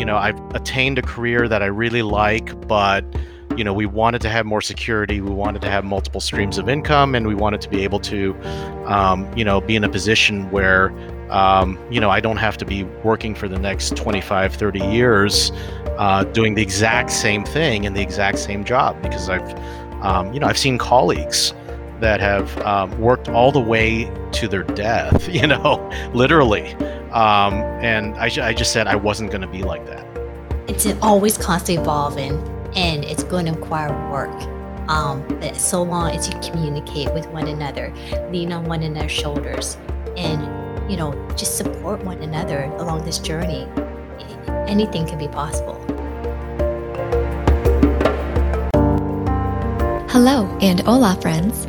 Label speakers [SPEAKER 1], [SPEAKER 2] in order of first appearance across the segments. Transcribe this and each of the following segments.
[SPEAKER 1] you know, I've attained a career that I really like, but you know, we wanted to have more security. We wanted to have multiple streams of income, and we wanted to be able to, um, you know, be in a position where, um, you know, I don't have to be working for the next 25, 30 years uh, doing the exact same thing in the exact same job because I've, um, you know, I've seen colleagues that have um, worked all the way to their death, you know, literally. Um, and I, I just said I wasn't going to be like that.
[SPEAKER 2] It's always constantly evolving and it's going to require work. Um, but so long as you communicate with one another, lean on one another's shoulders, and you know, just support one another along this journey, anything can be possible.
[SPEAKER 3] Hello and hola, friends.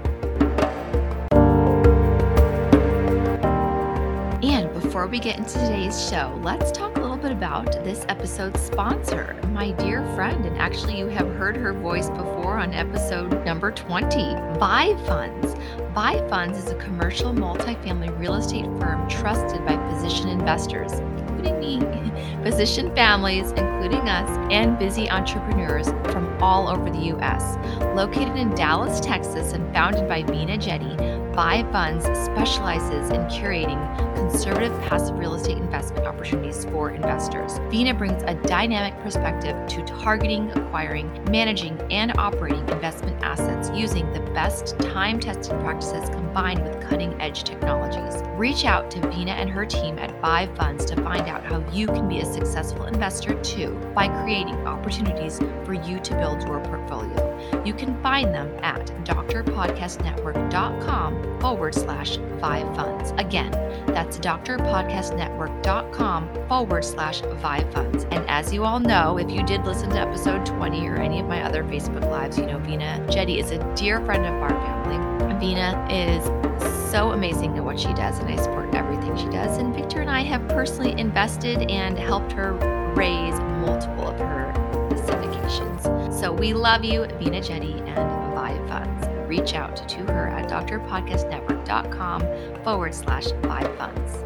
[SPEAKER 4] Before we get into today's show, let's talk a little bit about this episode's sponsor, my dear friend. And actually, you have heard her voice before on episode number 20 Vive Funds. Vive Funds is a commercial multifamily real estate firm trusted by physician investors, including me, physician families, including us, and busy entrepreneurs from all over the U.S. Located in Dallas, Texas, and founded by Veena Jetti, Vive Funds specializes in curating conservative passive real estate investment opportunities for investors. Veena brings a dynamic perspective to targeting, acquiring, managing, and operating investment assets using the best time tested practices combined with cutting edge technologies. Reach out to Veena and her team at Vive Funds to find out how you can be a successful investor too by creating opportunities for you to build your portfolio. You can find them at drpodcastnetwork.com forward slash Vive Funds. Again, that's drpodcastnetwork.com forward slash Vive Funds. And as you all know, if you did listen to episode 20 or any of my other Facebook Lives, you know Veena Jetti is a dear friend of our family. Veena is so amazing at what she does, and I support everything she does. And Victor and I have personally invested and helped her raise multiple of her syndications. So we love you, Veena Jetti and Vive Funds. Reach out to her at drpodcastnetwork.com forward slash Vive Funds.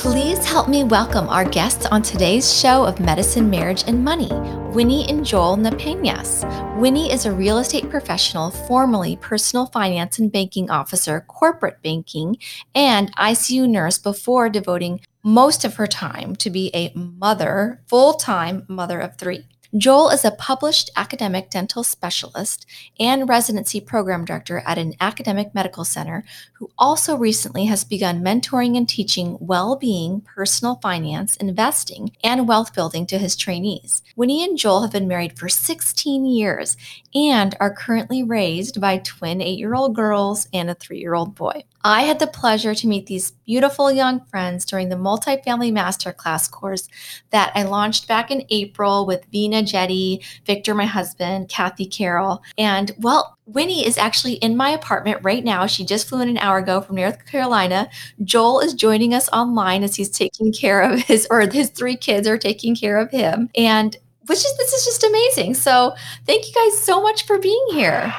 [SPEAKER 3] Please help me welcome our guests on today's show of Medicine, Marriage, and Money, Winnie and Joel Napenas. Winnie is a real estate professional, formerly personal finance and banking officer, corporate banking, and ICU nurse before devoting most of her time to be a mother, full time mother of three. Joel is a published academic dental specialist and residency program director at an academic medical center who also recently has begun mentoring and teaching well being, personal finance, investing, and wealth building to his trainees. Winnie and Joel have been married for 16 years and are currently raised by twin eight year old girls and a three year old boy. I had the pleasure to meet these beautiful young friends during the multifamily masterclass course that I launched back in April with Veena Jetti, Victor, my husband, Kathy Carroll. And well, Winnie is actually in my apartment right now. She just flew in an hour ago from North Carolina. Joel is joining us online as he's taking care of his, or his three kids are taking care of him. And which is, this is just amazing. So thank you guys so much for being here.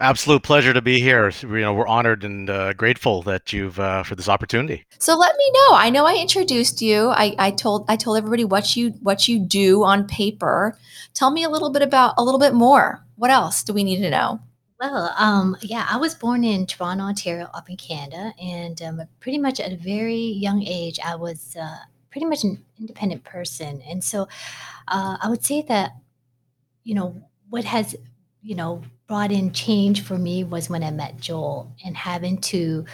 [SPEAKER 1] Absolute pleasure to be here. You know, we're honored and uh, grateful that you've uh, for this opportunity.
[SPEAKER 3] So let me know. I know I introduced you. I, I told I told everybody what you what you do on paper. Tell me a little bit about a little bit more. What else do we need to know?
[SPEAKER 2] Well, um, yeah, I was born in Toronto, Ontario, up in Canada, and um, pretty much at a very young age, I was uh, pretty much an independent person, and so uh, I would say that you know what has you know brought in change for me was when I met Joel and having to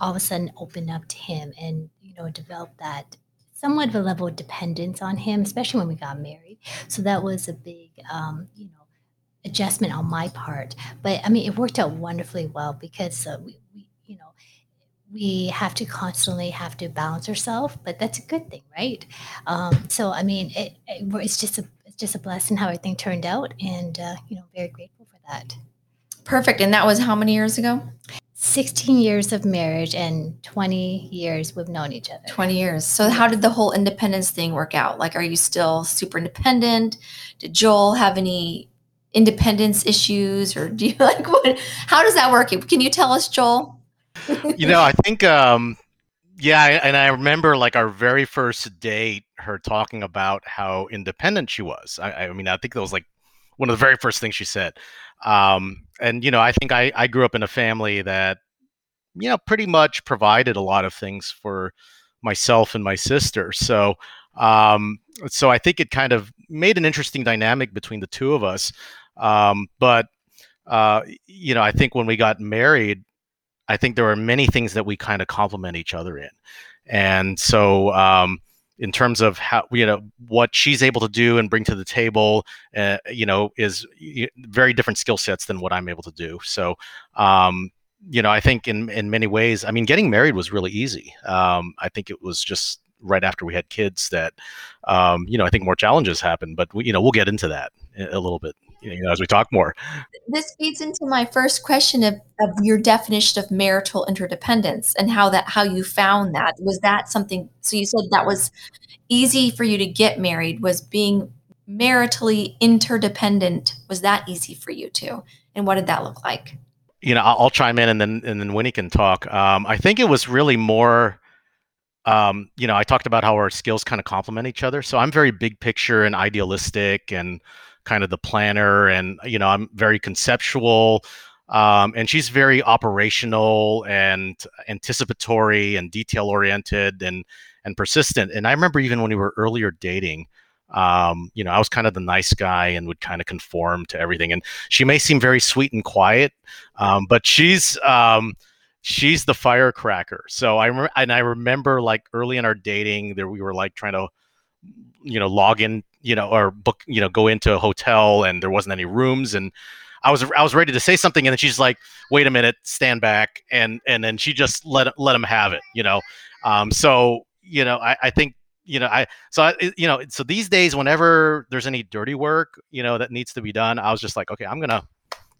[SPEAKER 2] all of a sudden open up to him and you know develop that somewhat of a level of dependence on him, especially when we got married. So that was a big um, you know adjustment on my part. But I mean, it worked out wonderfully well because uh, we, we, you know, we have to constantly have to balance ourselves, but that's a good thing, right? Um, so I mean, it, it, it's just a it's just a blessing how everything turned out, and uh, you know, very grateful that.
[SPEAKER 3] Perfect. And that was how many years ago?
[SPEAKER 2] 16 years of marriage and 20 years we've known each other.
[SPEAKER 3] 20 years. So how did the whole independence thing work out? Like are you still super independent? Did Joel have any independence issues or do you like what how does that work? Can you tell us, Joel?
[SPEAKER 1] you know, I think um yeah, and I remember like our very first date, her talking about how independent she was. I, I mean, I think that was like one of the very first things she said. Um, and you know, I think I, I grew up in a family that, you know, pretty much provided a lot of things for myself and my sister. So, um, so I think it kind of made an interesting dynamic between the two of us. Um, but uh, you know, I think when we got married, I think there were many things that we kind of complement each other in, and so um, in terms of how you know what she's able to do and bring to the table uh, you know is very different skill sets than what i'm able to do. So um, you know i think in in many ways i mean getting married was really easy. Um, i think it was just right after we had kids that um, you know i think more challenges happened but we, you know we'll get into that a little bit you know, as we talk more.
[SPEAKER 3] This feeds into my first question of, of your definition of marital interdependence and how that how you found that. Was that something so you said that was easy for you to get married was being maritally interdependent was that easy for you too and what did that look like
[SPEAKER 1] you know i'll, I'll chime in and then and then winnie can talk um, i think it was really more um, you know i talked about how our skills kind of complement each other so i'm very big picture and idealistic and kind of the planner and you know i'm very conceptual um, and she's very operational and anticipatory and detail oriented and and persistent. And i remember even when we were earlier dating um, you know i was kind of the nice guy and would kind of conform to everything. And she may seem very sweet and quiet um, but she's um, she's the firecracker. So i remember and i remember like early in our dating there we were like trying to you know log in you know, or book, you know, go into a hotel and there wasn't any rooms and I was I was ready to say something and then she's like, "Wait a minute, stand back," and and then she just let let him have it, you know. Um, so you know, I, I think you know I so I, you know so these days whenever there's any dirty work you know that needs to be done, I was just like, okay, I'm gonna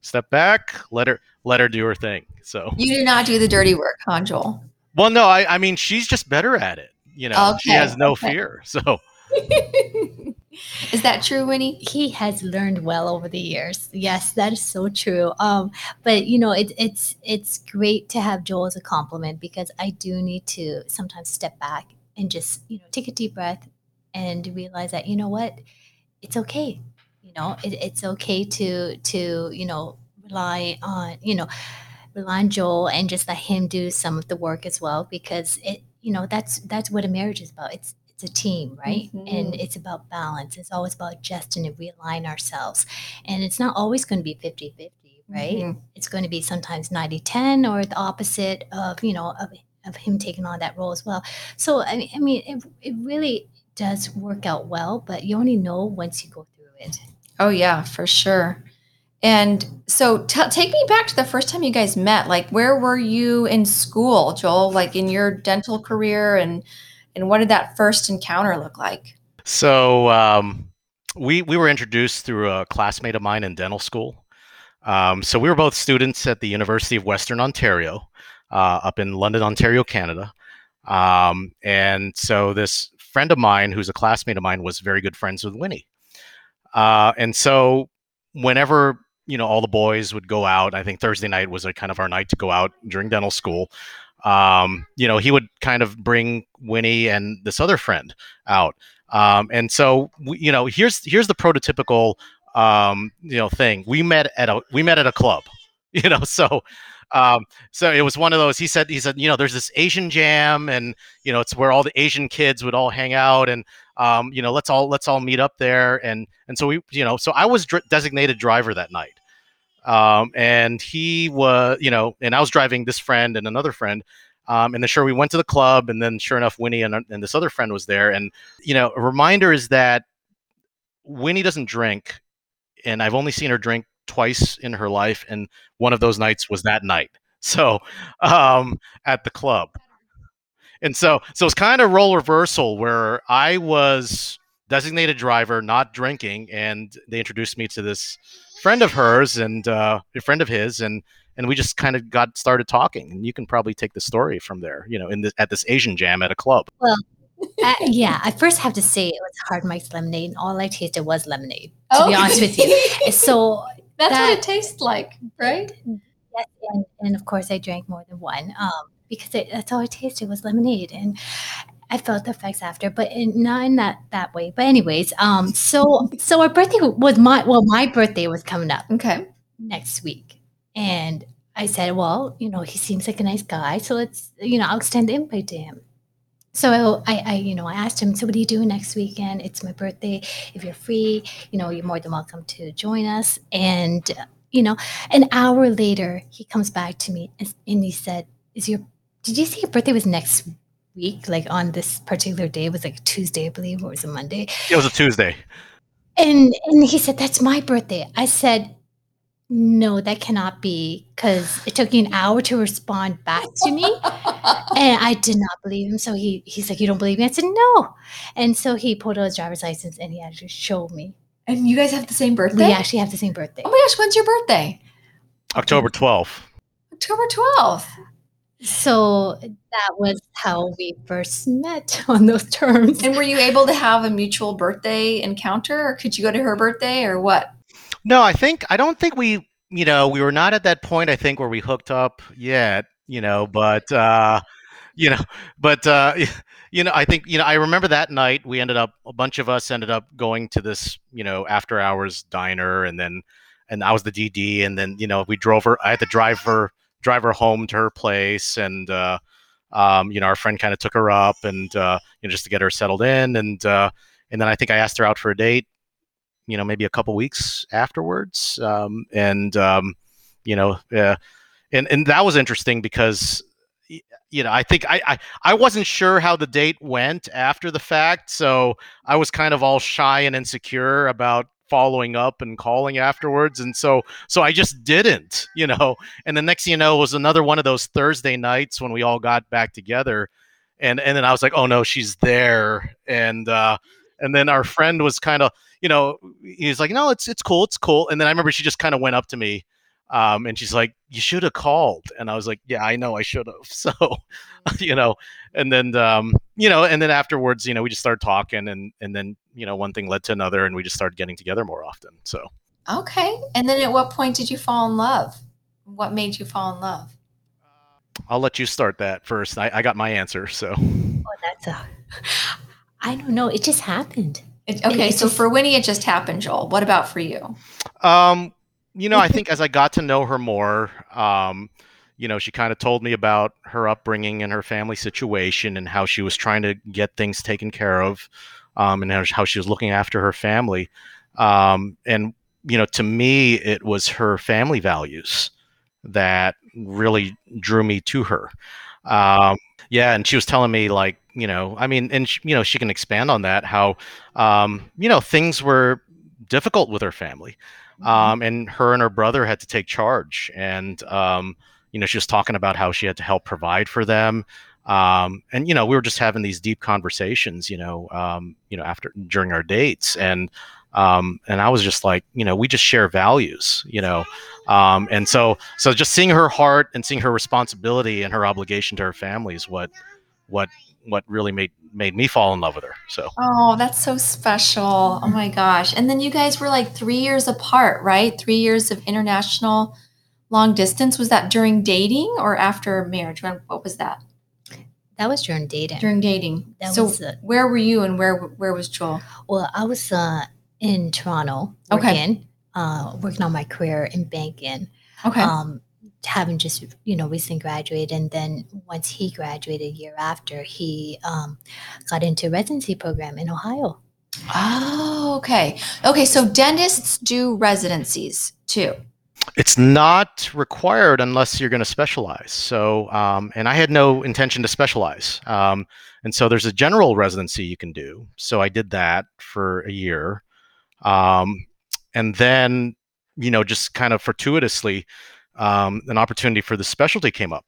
[SPEAKER 1] step back, let her let her do her thing. So
[SPEAKER 3] you do not do the dirty work, huh, Joel?
[SPEAKER 1] Well, no, I I mean she's just better at it. You know, okay, she has no okay. fear. So.
[SPEAKER 3] Is that true, Winnie?
[SPEAKER 2] He has learned well over the years. Yes, that is so true. Um, but you know, it, it's it's great to have Joel as a compliment because I do need to sometimes step back and just you know take a deep breath and realize that you know what, it's okay. You know, it, it's okay to to you know rely on you know rely on Joel and just let him do some of the work as well because it you know that's that's what a marriage is about. It's it's a team, right? Mm-hmm. And it's about balance. It's always about adjusting and realign ourselves. And it's not always going to be 50 50, right? Mm-hmm. It's going to be sometimes 90 10 or the opposite of, you know, of, of him taking on that role as well. So, I mean, I mean it, it really does work out well, but you only know once you go through it.
[SPEAKER 3] Oh, yeah, for sure. And so t- take me back to the first time you guys met. Like, where were you in school, Joel? Like in your dental career and and what did that first encounter look like?
[SPEAKER 1] So um, we we were introduced through a classmate of mine in dental school. Um, so we were both students at the University of Western Ontario, uh, up in London, Ontario, Canada. Um, and so this friend of mine, who's a classmate of mine, was very good friends with Winnie. Uh, and so whenever you know all the boys would go out, I think Thursday night was a kind of our night to go out during dental school um, you know, he would kind of bring Winnie and this other friend out. Um, and so, you know, here's here's the prototypical, um, you know, thing. We met at a we met at a club, you know. So, um, so it was one of those. He said he said, you know, there's this Asian jam, and you know, it's where all the Asian kids would all hang out, and um, you know, let's all let's all meet up there. And and so we, you know, so I was dr- designated driver that night. Um, and he was, you know, and I was driving this friend and another friend. Um, and then sure, we went to the club, and then sure enough, Winnie and, and this other friend was there. And you know, a reminder is that Winnie doesn't drink, and I've only seen her drink twice in her life, and one of those nights was that night. So um, at the club, and so so it's kind of role reversal where I was designated driver, not drinking, and they introduced me to this friend of hers and uh, a friend of his, and and we just kind of got started talking. And you can probably take the story from there, you know, in the, at this Asian jam at a club.
[SPEAKER 2] Well, uh, yeah, I first have to say it was hard Mike's lemonade, and all I tasted was lemonade. To be honest with you, so
[SPEAKER 3] That's
[SPEAKER 2] That-
[SPEAKER 3] what it tastes like, right?
[SPEAKER 2] yes, and, and of course I drank more than one um, because it, that's all I tasted was lemonade, and I felt the effects after, but in, not in that that way. But anyways, um, so so our birthday was my well, my birthday was coming up
[SPEAKER 3] Okay.
[SPEAKER 2] next week, and I said, well, you know, he seems like a nice guy, so let's, you know, I'll extend the invite to him. So I, I, you know, I asked him, so what are you doing next weekend? It's my birthday. If you're free, you know, you're more than welcome to join us. And, you know, an hour later, he comes back to me and, and he said, is your, did you say your birthday was next week? Like on this particular day, it was like Tuesday, I believe, or was it Monday?
[SPEAKER 1] It was a Tuesday.
[SPEAKER 2] And and he said, That's my birthday. I said, No, that cannot be because it took you an hour to respond back to me. And I did not believe him. So he he's like, You don't believe me? I said, No. And so he pulled out his driver's license and he actually showed me.
[SPEAKER 3] and you guys have the same birthday?
[SPEAKER 2] We actually have the same birthday.
[SPEAKER 3] Oh my gosh, when's your birthday?
[SPEAKER 1] October 12th.
[SPEAKER 3] October 12th.
[SPEAKER 2] So that was how we first met on those terms.
[SPEAKER 3] And were you able to have a mutual birthday encounter or could you go to her birthday or what?
[SPEAKER 1] No, I think I don't think we, you know, we were not at that point. I think where we hooked up yet, you know, but uh, you know, but uh, you know, I think you know, I remember that night we ended up a bunch of us ended up going to this, you know, after hours diner, and then and I was the DD, and then you know we drove her. I had to drive her drive her home to her place, and uh, um, you know, our friend kind of took her up, and uh, you know, just to get her settled in, and uh, and then I think I asked her out for a date you know maybe a couple weeks afterwards um, and um, you know uh, and and that was interesting because you know i think I, I i wasn't sure how the date went after the fact so i was kind of all shy and insecure about following up and calling afterwards and so so i just didn't you know? And the next thing you know was another one of those thursday nights when we all got back together and and then i was like oh no she's there and uh and then our friend was kind of you know he's like no it's it's cool it's cool and then i remember she just kind of went up to me um, and she's like you should have called and i was like yeah i know i should have so you know? And then um, you know and then afterwards you know we just started talking and and then you know one thing led to another and we just started getting together more often so
[SPEAKER 3] Okay. And then at what point did you fall in love? What made you fall in love?
[SPEAKER 1] i'll let you start that first i, I got my answer so
[SPEAKER 2] Oh, that's a, I don't know. It just happened.
[SPEAKER 3] It, okay,
[SPEAKER 2] It
[SPEAKER 3] so
[SPEAKER 2] just-
[SPEAKER 3] for Winnie, it just happened, Joel. What about for you?
[SPEAKER 1] Um, you know, I think as I got to know her more, um, you know, she kind of told me about her upbringing and her family situation and how she was trying to get things taken care of, um, and how, she was looking after her family. Um, and you know, to me, it was her family values that really drew me to her. Um, yeah, and she was telling me like, you know, I mean, and sh you know, she can expand on that. How, um, you know, things were difficult with her family um, and her and her brother had to take charge and um, you know she was talking about how she had to help provide for them um, and you know we were just having these deep conversations you know um, you know after during our dates and um, and I was just like you know we just share values you know um, and so so just seeing her heart and seeing her responsibility and her obligation to her family is what what what really made made me fall in love with her so
[SPEAKER 3] Oh, that's so special. Oh my gosh. And then you guys were like three years apart, right? Three years of international long distance. Was that during dating or after marriage? When, what was that?
[SPEAKER 2] That was during dating.
[SPEAKER 3] During dating.
[SPEAKER 2] That
[SPEAKER 3] so
[SPEAKER 2] was, uh,
[SPEAKER 3] where were you and where where was Joel?
[SPEAKER 2] Well, I was uh, in Toronto
[SPEAKER 3] Okay.
[SPEAKER 2] working, uh, working on my career in banking.
[SPEAKER 3] Okay.
[SPEAKER 2] Um, having just you know recently graduated, and then once he graduated a year after, he um, got into a residency program in Ohio.
[SPEAKER 3] oh, okay. Okay, so dentists do residencies too.
[SPEAKER 1] It's not required unless you're going to specialize. So, um, and I had no intention to specialize. Um, and so there's a general residency you can do. So I did that for a year. Um, and then, you know, just kind of fortuitously, um, an opportunity for the specialty came up.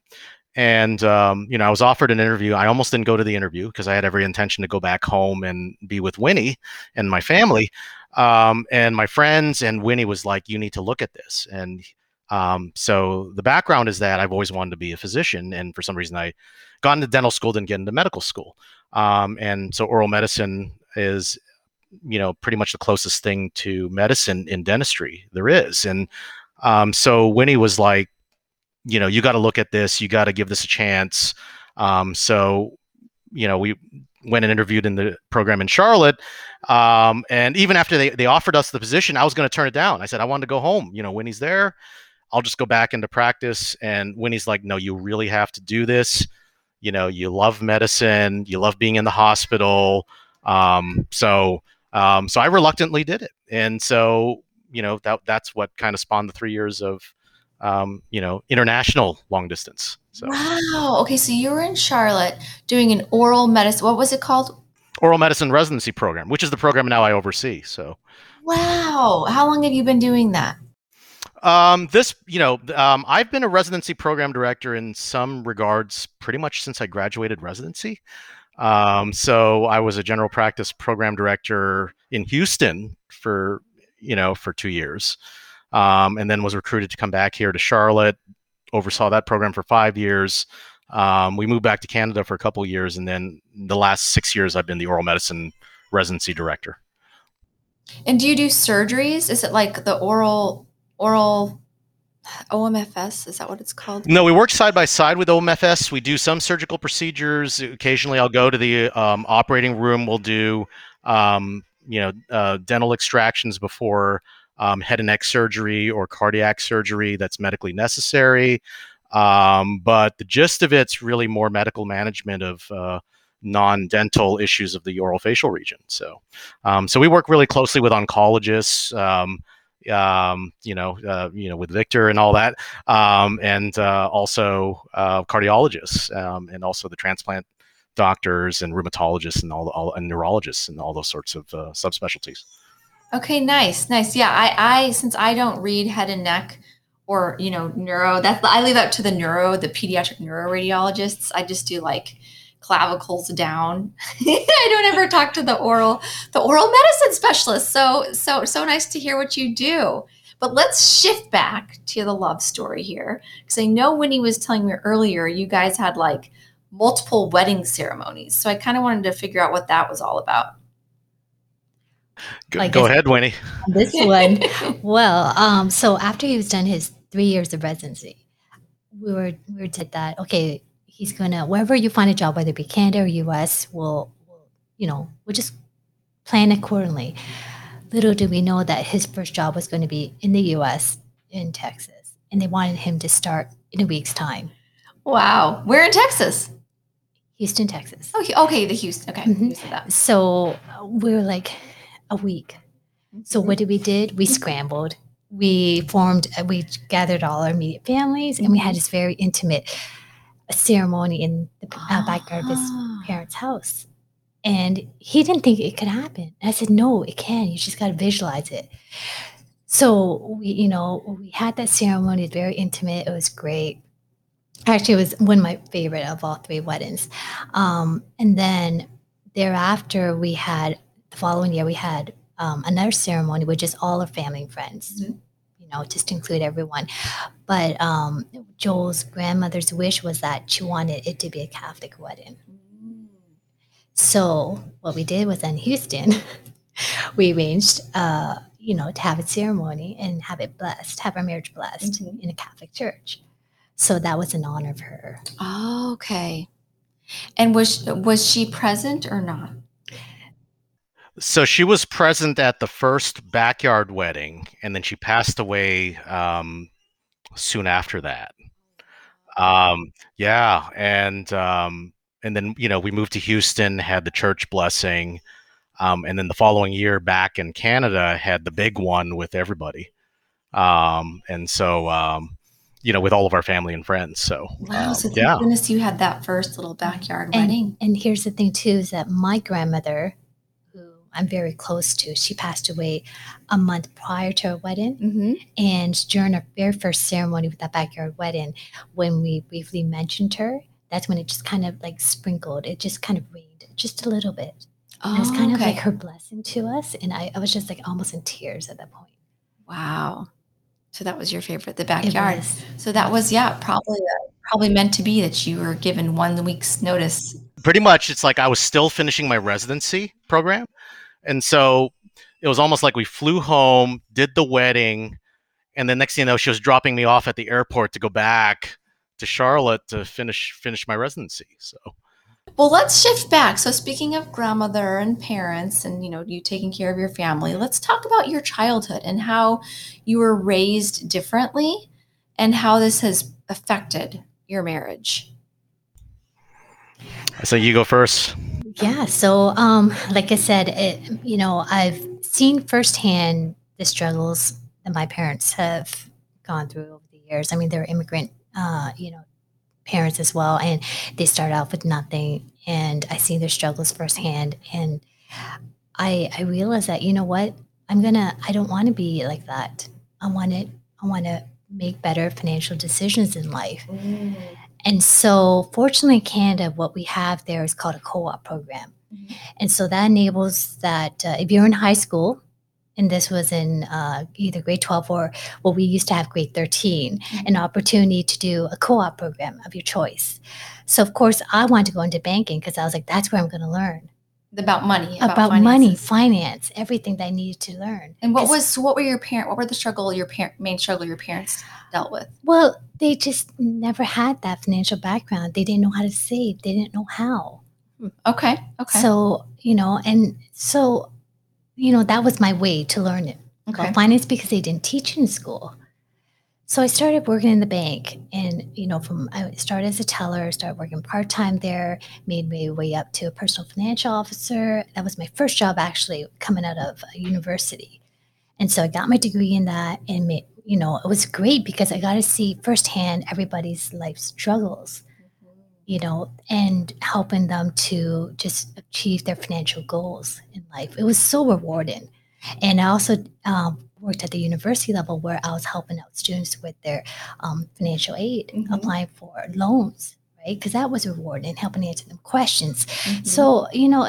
[SPEAKER 1] And um, you know, I was offered an interview. I almost didn't go to the interview because I had every intention to go back home and be with Winnie and my family um, and my friends. And Winnie was like, "You need to look at this." And um, so the background is that I've always wanted to be a physician, and for some reason I got into dental school, didn't get into medical school. Um, and so oral medicine is, you know, pretty much the closest thing to medicine in dentistry there is. And um, so Winnie was like, you know, you got to look at this, you got to give this a chance. Um, so, you know, we went and interviewed in the program in Charlotte. Um, and even after they, they offered us the position, I was going to turn it down. I said, I wanted to go home. You know, Winnie's there. I'll just go back into practice. And Winnie's like, no, you really have to do this. You know, you love medicine, you love being in the hospital. Um, so, um, so I reluctantly did it. And so, you know, that that's what kind of spawned the three years of, um, you know, international long distance. So.
[SPEAKER 3] Wow. Okay. So you were in Charlotte doing an oral medicine. What was it called?
[SPEAKER 1] Oral medicine residency program, which is the program now I oversee. So.
[SPEAKER 3] Wow. How long have you been doing that?
[SPEAKER 1] Um, this, you know, um, I've been a residency program director in some regards pretty much since I graduated residency. Um, so I was a general practice program director in Houston for, you know, for two years. Um, and then was recruited to come back here to Charlotte, oversaw that program for five years. Um, we moved back to Canada for a couple years, and then the last six years, I've been the oral medicine residency director.
[SPEAKER 3] And do you do surgeries? Is it like the oral oral OMFS? Is that what it's called?
[SPEAKER 1] No, we work side by side with OMFS. We do some surgical procedures. Occasionally, I'll go to the um, operating room. We'll do, um, you know, uh, dental extractions before um, head and neck surgery or cardiac surgery that's medically necessary. Um, but the gist of it's really more medical management of uh, non-dental issues of the oral facial region. So, um, so we work really closely with oncologists. Um, um, you know, uh, you know, with Victor and all that, um, and uh, also uh, cardiologists, um, and also the transplant doctors and rheumatologists and all, all and neurologists and all those sorts of uh, subspecialties.
[SPEAKER 3] Okay, nice, nice. Yeah, I, I since I don't read head and neck or you know neuro, that's I leave that to the neuro, the pediatric neuroradiologists. I just do like clavicles down. I don't ever talk to the oral the oral medicine specialist. So so so nice to hear what you do. But let's shift back to the love story here because I know Winnie was telling me earlier you guys had like multiple wedding ceremonies. So I kind of wanted to figure out what that was all about.
[SPEAKER 1] Go, like go ahead, Winnie.
[SPEAKER 2] This one. well, um, so after he was done his three years of residency, we were we were did that. Okay, he's gonna wherever you find a job, whether it be Canada or U.S., we'll, we'll you know we'll just plan accordingly. Little did we know that his first job was going to be in the U.S. in Texas, and they wanted him to start in a week's time.
[SPEAKER 3] Wow, where in Texas?
[SPEAKER 2] Houston, Texas.
[SPEAKER 3] Oh, okay, the Houston. Okay, mm-hmm.
[SPEAKER 2] so we were like a week. So what did we did? We scrambled. We formed. We gathered all our immediate families, and we had this very intimate ceremony in the uh, backyard of his ah. parents' house. And he didn't think it could happen. I said, no, it can. You just got to visualize it. So we, you know, we had that ceremony. It's very intimate. It was great. Actually, it was one of my favorite of all three weddings. Um, and then thereafter, we had the following year we had um, another ceremony, which is all our family and friends. Mm-hmm you know, just to include everyone. But um, Joel's grandmother's wish was that she wanted it to be a Catholic wedding. So what we did was in Houston, we arranged, uh, you know, to have a ceremony and have it blessed, have our marriage blessed mm-hmm. in a Catholic church. So that was an honor of her.
[SPEAKER 3] Oh, okay. And was was she present or not?
[SPEAKER 1] So she was present at the first backyard wedding, and then she passed away um, soon after that. Um, yeah, and um, and then you know we moved to Houston, had the church blessing, um, and then the following year back in Canada had the big one with everybody, um, and so um, you know with all of our family and friends. So
[SPEAKER 3] wow, so thank yeah. goodness you had that first little backyard
[SPEAKER 2] and,
[SPEAKER 3] wedding.
[SPEAKER 2] And here's the thing too is that my grandmother I'm very close to. She passed away a month prior to our wedding.
[SPEAKER 3] Mm-hmm.
[SPEAKER 2] And during our very first ceremony with that backyard wedding, when we briefly mentioned her, that's when it just kind of like sprinkled. It just kind of rained just a little bit. And it was kind of like her blessing to us. And I, I was just like almost in tears at that point.
[SPEAKER 3] Wow. So that was your favorite, the backyard. So that was yeah, probably uh, probably meant to be that you were given one week's notice.
[SPEAKER 1] pretty much it's like I was still finishing my residency program. And so it was almost like we flew home, did the wedding, and the next thing you know, she was dropping me off at the airport to go back to Charlotte to finish finish my residency. So
[SPEAKER 3] Well, let's shift back. So speaking of grandmother and parents and you know, you taking care of your family, let's talk about your childhood and how you were raised differently and how this has affected your marriage.
[SPEAKER 1] so you go first.
[SPEAKER 2] Yeah. So, um, like I said, it, you know, I've seen firsthand the struggles that my parents have gone through over the years. I mean, they're immigrant, uh, you know, parents as well, and they start out with nothing, and I see their struggles firsthand, and I I realize that you know what I'm gonna I don't want to be like that. I want to I want to make better financial decisions in life. And so, fortunately, in Canada, what we have there is called a co op program.
[SPEAKER 3] Mhm.
[SPEAKER 2] And so that enables that uh, if you're in high school, and this was in uh, either grade 12 or what we used to have grade 13, an opportunity to do a co op program of your choice. So, of course, I wanted to go into banking because I was like, that's where I'm going to learn
[SPEAKER 3] About money,
[SPEAKER 2] about, money, finance, everything they needed to learn.
[SPEAKER 3] And what was what were your parent what were the struggle your parent main struggle your parents dealt with?
[SPEAKER 2] Well, they just never had that financial background. They didn't know how to save, they didn't know how.
[SPEAKER 3] Hmm, okay. Okay.
[SPEAKER 2] So, you know, and so, you know, that was my way to learn it
[SPEAKER 3] okay.
[SPEAKER 2] about finance because they didn't teach in school. So I started working in the bank and, you know, from I started as a teller, started working part time there, made my way up to a personal financial officer. That was my first job actually coming out of a university. And so I got my degree in that and made, you know, it was great because I got to see firsthand everybody's life struggles you know, and helping them to just achieve their financial goals in life. It was so rewarding. And I also um, worked at the university level where I was helping out students with their um, financial aid,
[SPEAKER 3] Mhm.
[SPEAKER 2] applying for loans, right? Because that was rewarding, helping answer them questions.
[SPEAKER 3] Mhm.
[SPEAKER 2] So, you know,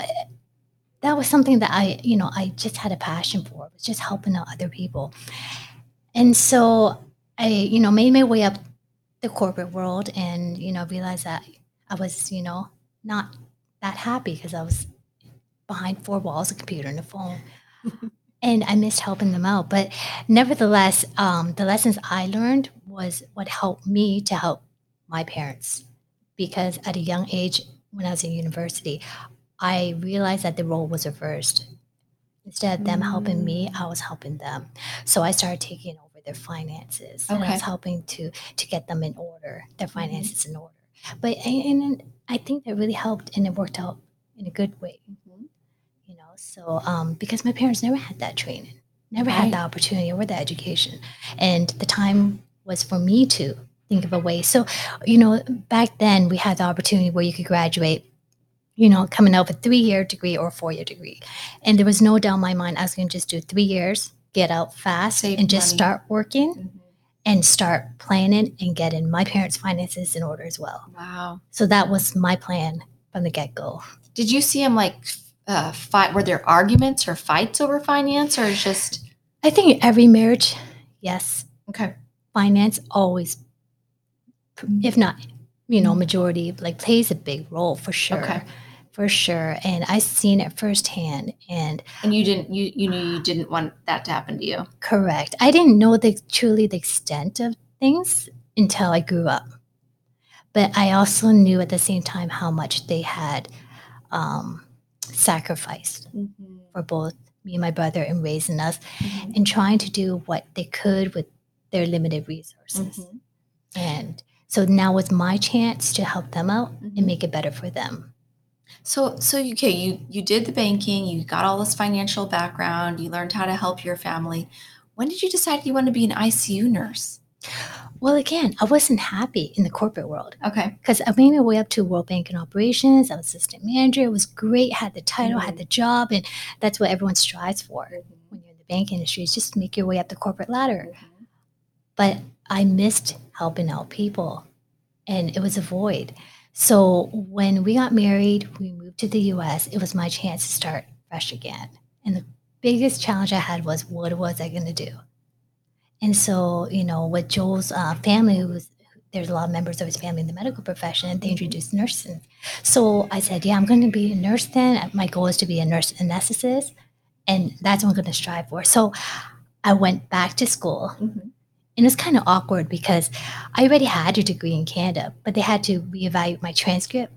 [SPEAKER 2] that was something that I, you know, I just had a passion for, was just helping out other people. And so I, you know, made my way up the corporate world and, you know, realized that I was, you know, not that happy because I was behind four walls, a computer and a phone. and I missed helping them out. But nevertheless, um, the lessons I learned was what helped me to help my parents. Because at a young age, when I was in university, I realized that the role was reversed. Instead of them helping me, I was helping them. So I started taking over their finances. And I was helping to to get them in order, their finances in order. But and, and I think that really helped and it worked out in a good way so um, because my parents never had that training never had
[SPEAKER 3] Right.
[SPEAKER 2] the opportunity or the education and the time was for me to think of a way so you know back then we had the opportunity where you could graduate you know coming out with a three year degree or a four year degree and there was no doubt in my mind i was going to just do three years get out fast
[SPEAKER 3] Save
[SPEAKER 2] and just
[SPEAKER 3] money.
[SPEAKER 2] start working
[SPEAKER 3] Mhm.
[SPEAKER 2] and start planning and getting my parents finances in order as well
[SPEAKER 3] Wow.
[SPEAKER 2] so that was my plan from the get-go
[SPEAKER 3] Did you see him like uh, fight? Were there arguments or fights over finance, or just
[SPEAKER 2] i think every marriage yes
[SPEAKER 3] okay?
[SPEAKER 2] finance always if not you know majority like plays a big role for sure
[SPEAKER 3] Okay.
[SPEAKER 2] for sure and i've seen it firsthand and
[SPEAKER 3] And you didn't you you knew you didn't want that to happen to you.
[SPEAKER 2] correct i didn't know the truly the extent of things until i grew up but i also knew at the same time how much they had um, sacrificed for both me and my brother in raising us
[SPEAKER 3] Mhm.
[SPEAKER 2] and trying to do what they could with their limited resources
[SPEAKER 3] Mhm.
[SPEAKER 2] And so now was my chance to help them out and make it better for them.
[SPEAKER 3] So so you- okay, you you did the banking, you got all this financial background, you learned how to help your family. When did you decide you want to be an ICU nurse?
[SPEAKER 2] Well, again, I wasn't happy in the corporate world
[SPEAKER 3] Okay.
[SPEAKER 2] because I made my way up to World Bank in operations. I was assistant manager. It was great. Had the title, had mm-hmm. the job, and that's what everyone strives for when you're in the bank industry. Is just make your way up the corporate ladder. Mm-hmm. But I missed helping out people, and it was a void. So when we got married, we moved to the U.S. It was my chance to start fresh again. And the biggest challenge I had was what was I going to do? And so, you know, with Joel's uh, family, was there's a lot of members of his family in the medical profession, they introduced nursing. So I said, yeah, I'm going to be a nurse then. My goal is to be a nurse anesthetist, and that's what I'm going to strive for. So I went back to school.
[SPEAKER 3] Mhm.
[SPEAKER 2] And it was kind of awkward because I already had a degree in Canada, but they had to reevaluate my transcript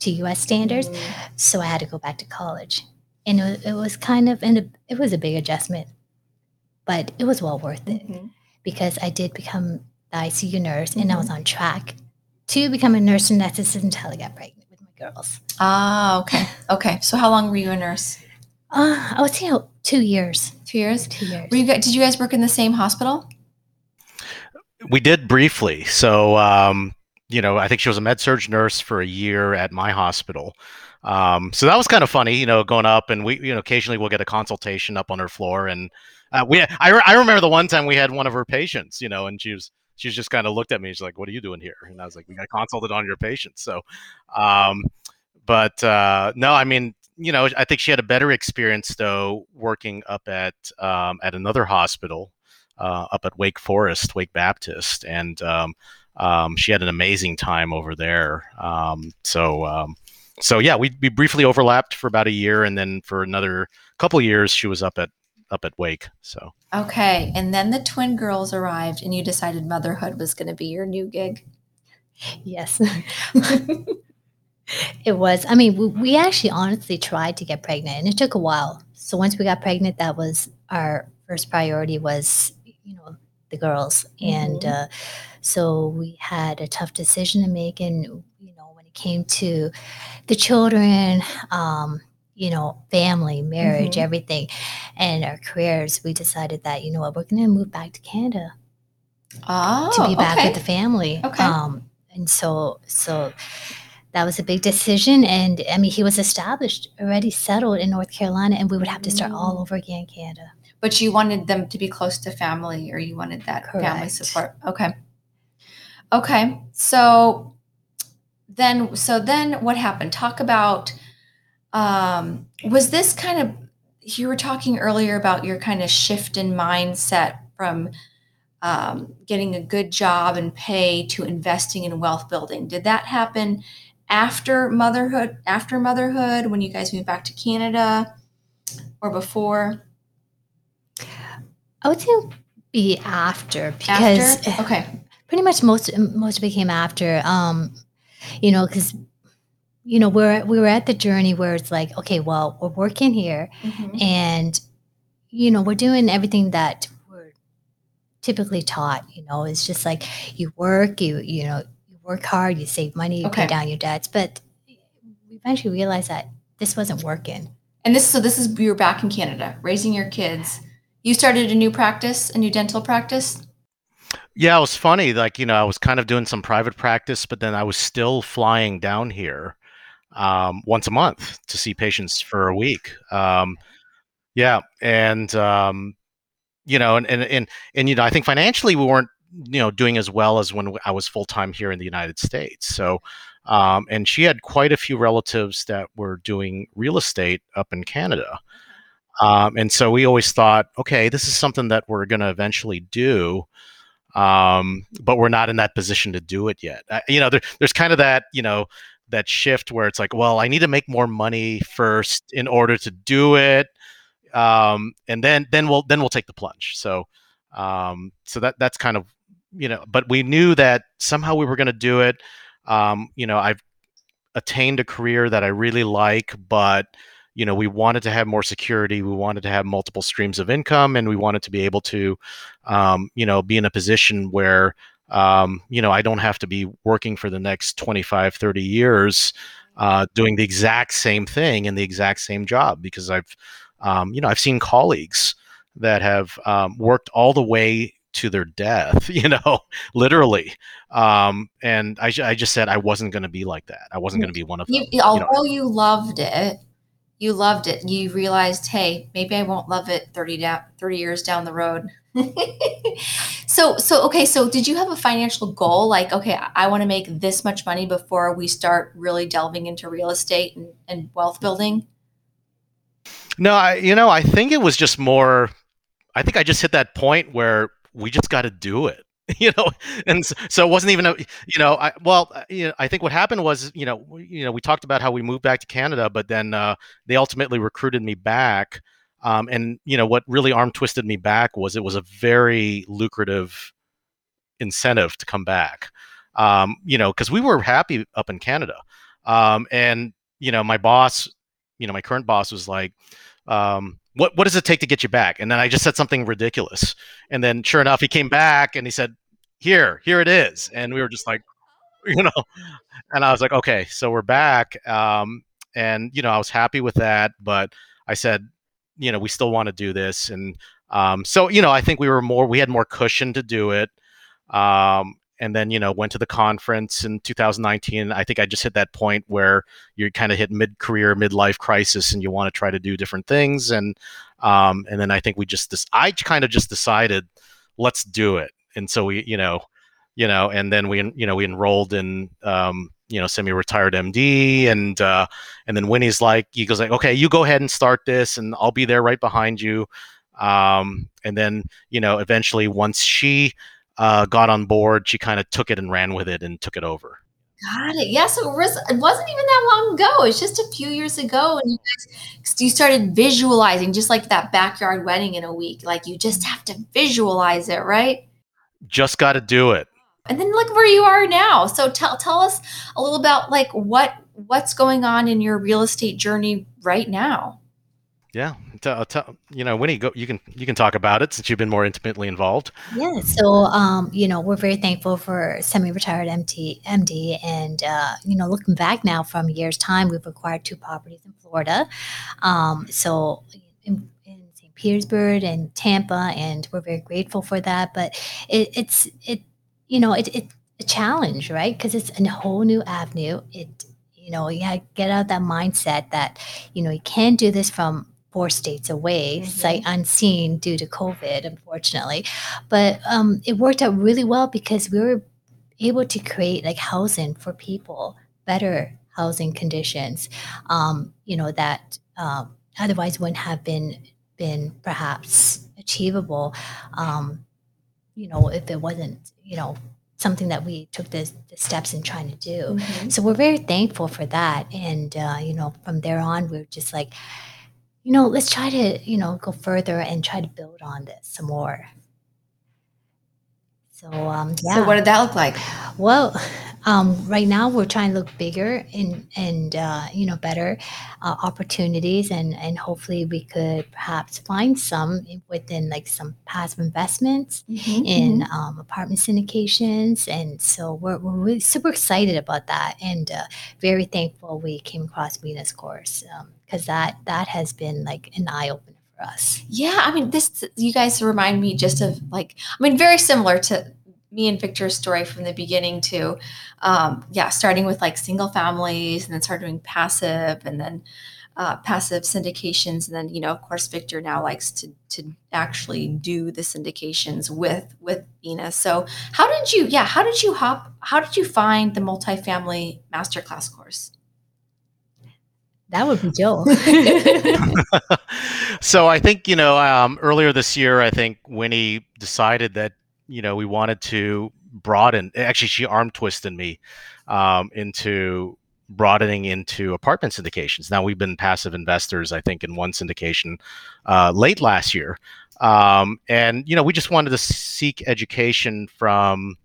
[SPEAKER 2] to US standards. So I had to go back to college. And it it was kind of, and it was a big adjustment, but it was well worth it
[SPEAKER 3] Mhm.
[SPEAKER 2] because I did become the ICU nurse and I was on track to become a nurse anesthetist until I got pregnant with my girls.
[SPEAKER 3] Ah, okay. Okay. So how long were you a nurse?
[SPEAKER 2] Uh, I would say two years.
[SPEAKER 3] Two years.
[SPEAKER 2] Two years.
[SPEAKER 3] Were you guys, did you guys work in the same hospital?
[SPEAKER 1] We did briefly. So, um, you know, I think she was a med surg nurse for a year at my hospital. Um, so that was kind of funny, you know, going up and we, you know, occasionally we'll get a consultation up on her floor. And uh, we, I, re- I remember the one time we had one of her patients, you know, and she was, she was just kind of looked at me. She's like, "What are you doing here?" And I was like, "We got consulted on your patient." So, um, but uh, no, I mean, you know, I think she had a better experience though working up at um, at another hospital uh, up at Wake Forest, Wake Baptist, and um, um, she had an amazing time over there. Um, so, um, so yeah, we, we briefly overlapped for about a year, and then for another couple years, she was up at up at Wake. So,
[SPEAKER 3] Okay. And then the twin girls arrived and you decided motherhood was going to be your new gig.
[SPEAKER 2] Yes. it was. I mean, we, we actually honestly tried to get pregnant and it took a while. So once we got pregnant, that was our first priority was, you know, the girls. And
[SPEAKER 3] Mhm.
[SPEAKER 2] uh, so we had a tough decision to make. And, you know, when it came to the children, um, you know, family, marriage,
[SPEAKER 3] Mhm.
[SPEAKER 2] everything, and our careers, we decided that, you know what, we're going to move back to Canada
[SPEAKER 3] Oh,
[SPEAKER 2] to be back
[SPEAKER 3] okay.
[SPEAKER 2] with the family.
[SPEAKER 3] Okay.
[SPEAKER 2] Um, and so, so that was a big decision. And I mean, he was established, already settled in North Carolina, and we would have to start all
[SPEAKER 3] Mm.
[SPEAKER 2] over again in Canada.
[SPEAKER 3] But you wanted them to be close to family or you wanted that family support. Okay. Okay. So then so then what happened? Talk about um was this kind of you were talking earlier about your kind of shift in mindset from um, getting a good job and pay to investing in wealth building. Did that happen after motherhood? After motherhood, when you guys moved back to Canada, or before?
[SPEAKER 2] I would say be after because
[SPEAKER 3] After? Okay.
[SPEAKER 2] pretty much most most of it came after. Um, you know, because you know we're we were at the journey where it's like, okay, well, we're working here,
[SPEAKER 3] Mhm.
[SPEAKER 2] and you know we're doing everything that we're typically taught you know it's just like you work you you know you work hard you save money you
[SPEAKER 3] Okay.
[SPEAKER 2] pay down your debts but we eventually realized that this wasn't working
[SPEAKER 3] And this so this is you're back in Canada, raising your kids. You started a new practice, a new dental practice.
[SPEAKER 1] yeah, it was funny. Like, you know, I was kind of doing some private practice, but then I was still flying down here um, once a month to see patients for a week. Um, yeah, and um, you know, and, and and and you know, I think financially we weren't you know doing as well as when I was full time here in the United States. So, um, and she had quite a few relatives that were doing real estate up in Canada. Um, and so we always thought, okay, this is something that we're going to eventually do, um, but we're not in that position to do it yet. Uh, you know, there, there's kind of that, you know, that shift where it's like, well, I need to make more money first in order to do it, um, and then then we'll then we'll take the plunge. So, um, so that that's kind of, you know, but we knew that somehow we were going to do it. Um, you know, I've attained a career that I really like, but you know, we wanted to have more security. We wanted to have multiple streams of income, and we wanted to be able to, um, you know, be in a position where, um, you know, I don't have to be working for the next 25, 30 years uh, doing the exact same thing in the exact same job because I've, um, you know, I've seen colleagues that have um, worked all the way to their death, you know, literally. Um, and I, I just said I wasn't going to be like that. I wasn't going to be one of them.
[SPEAKER 3] You, you although know. you loved it, you loved it. You realized, hey, maybe I won't love it 30 down 30 years down the road. so so okay, so did you have a financial goal like okay, I want to make this much money before we start really delving into real estate and, and wealth building?
[SPEAKER 1] No, I you know, I think it was just more I think I just hit that point where we just got to do it. you know and so it wasn't even a you know i well uh, you know i think what happened was you know we, you know we talked about how we moved back to canada but then uh, they ultimately recruited me back um, and you know what really arm twisted me back was it was a very lucrative incentive to come back um, you know because we were happy up in canada um, and you know my boss you know my current boss was like um, what what does it take to get you back? And then I just said something ridiculous. And then sure enough, he came back and he said, Here, here it is. And we were just like, you know, and I was like, okay, so we're back. Um, and you know, I was happy with that, but I said, you know, we still want to do this. And um, so, you know, I think we were more, we had more cushion to do it. Um, and then you know went to the conference in 2019 i think i just hit that point where you kind of hit mid-career midlife crisis and you want to try to do different things and um, and then i think we just this i kind of just decided let's do it. And so we you know you know and then we you know we enrolled in um, you know semi-retired md and uh, and then winnie's like he goes like okay you go ahead and start this and i'll be there right behind you. Um, and then you know eventually once she uh, got on board, she kind of took it and ran with it and took it over.
[SPEAKER 3] Got it. Yeah. So it, was, it wasn't even that long ago. It's just a few years ago, and you guys you started visualizing, just like that backyard wedding in a week. Like you just have to visualize it, right?
[SPEAKER 1] Just got to do it.
[SPEAKER 3] And then look where you are now. So tell tell us a little about like what what's going on in your real estate journey right now.
[SPEAKER 1] Yeah, tell, you know, Winnie, go. You can you can talk about it since you've been more intimately involved.
[SPEAKER 2] Yeah. So, um, you know, we're very thankful for semi-retired MT MD, and uh, you know, looking back now from years time, we've acquired two properties in Florida. Um, so. In, in St. Petersburg and Tampa, and we're very grateful for that. But it, it's it, you know, it, it's a challenge, right? Because it's a whole new avenue. It you know, you get out that mindset that, you know, you can't do this from four states away, mm-hmm. sight unseen due to COVID, unfortunately. But um, it worked out really well because we were able to create like housing for people, better housing conditions, um, you know, that um, otherwise wouldn't have been been perhaps achievable, um, you know, if it wasn't, you know, something that we took the, the steps in trying to do. Mm-hmm. So we're very thankful for that. And, uh, you know, from there on, we're just like, you know, let's try to, you know, go further and try to build on this some more. So, um, yeah.
[SPEAKER 3] So, what did that look like?
[SPEAKER 2] Well, um, right now we're trying to look bigger and and uh, you know better uh, opportunities, and and hopefully we could perhaps find some within like some passive investments mm-hmm, in mm-hmm. Um, apartment syndications, and so we're we're really super excited about that, and uh, very thankful we came across Veena's course. Um, because that that has been like an eye opener for us.
[SPEAKER 3] Yeah, I mean, this you guys remind me just of like, I mean, very similar to me and Victor's story from the beginning too. Um, yeah, starting with like single families, and then start doing passive, and then uh, passive syndications, and then you know, of course, Victor now likes to to actually do the syndications with with Venus. So, how did you? Yeah, how did you hop? How did you find the multifamily masterclass course?
[SPEAKER 2] That would be Joe.
[SPEAKER 1] so I think you know um, earlier this year, I think Winnie decided that you know we wanted to broaden. Actually, she arm twisted me um, into broadening into apartment syndications. Now we've been passive investors, I think, in one syndication uh, late last year, um, and you know we just wanted to seek education from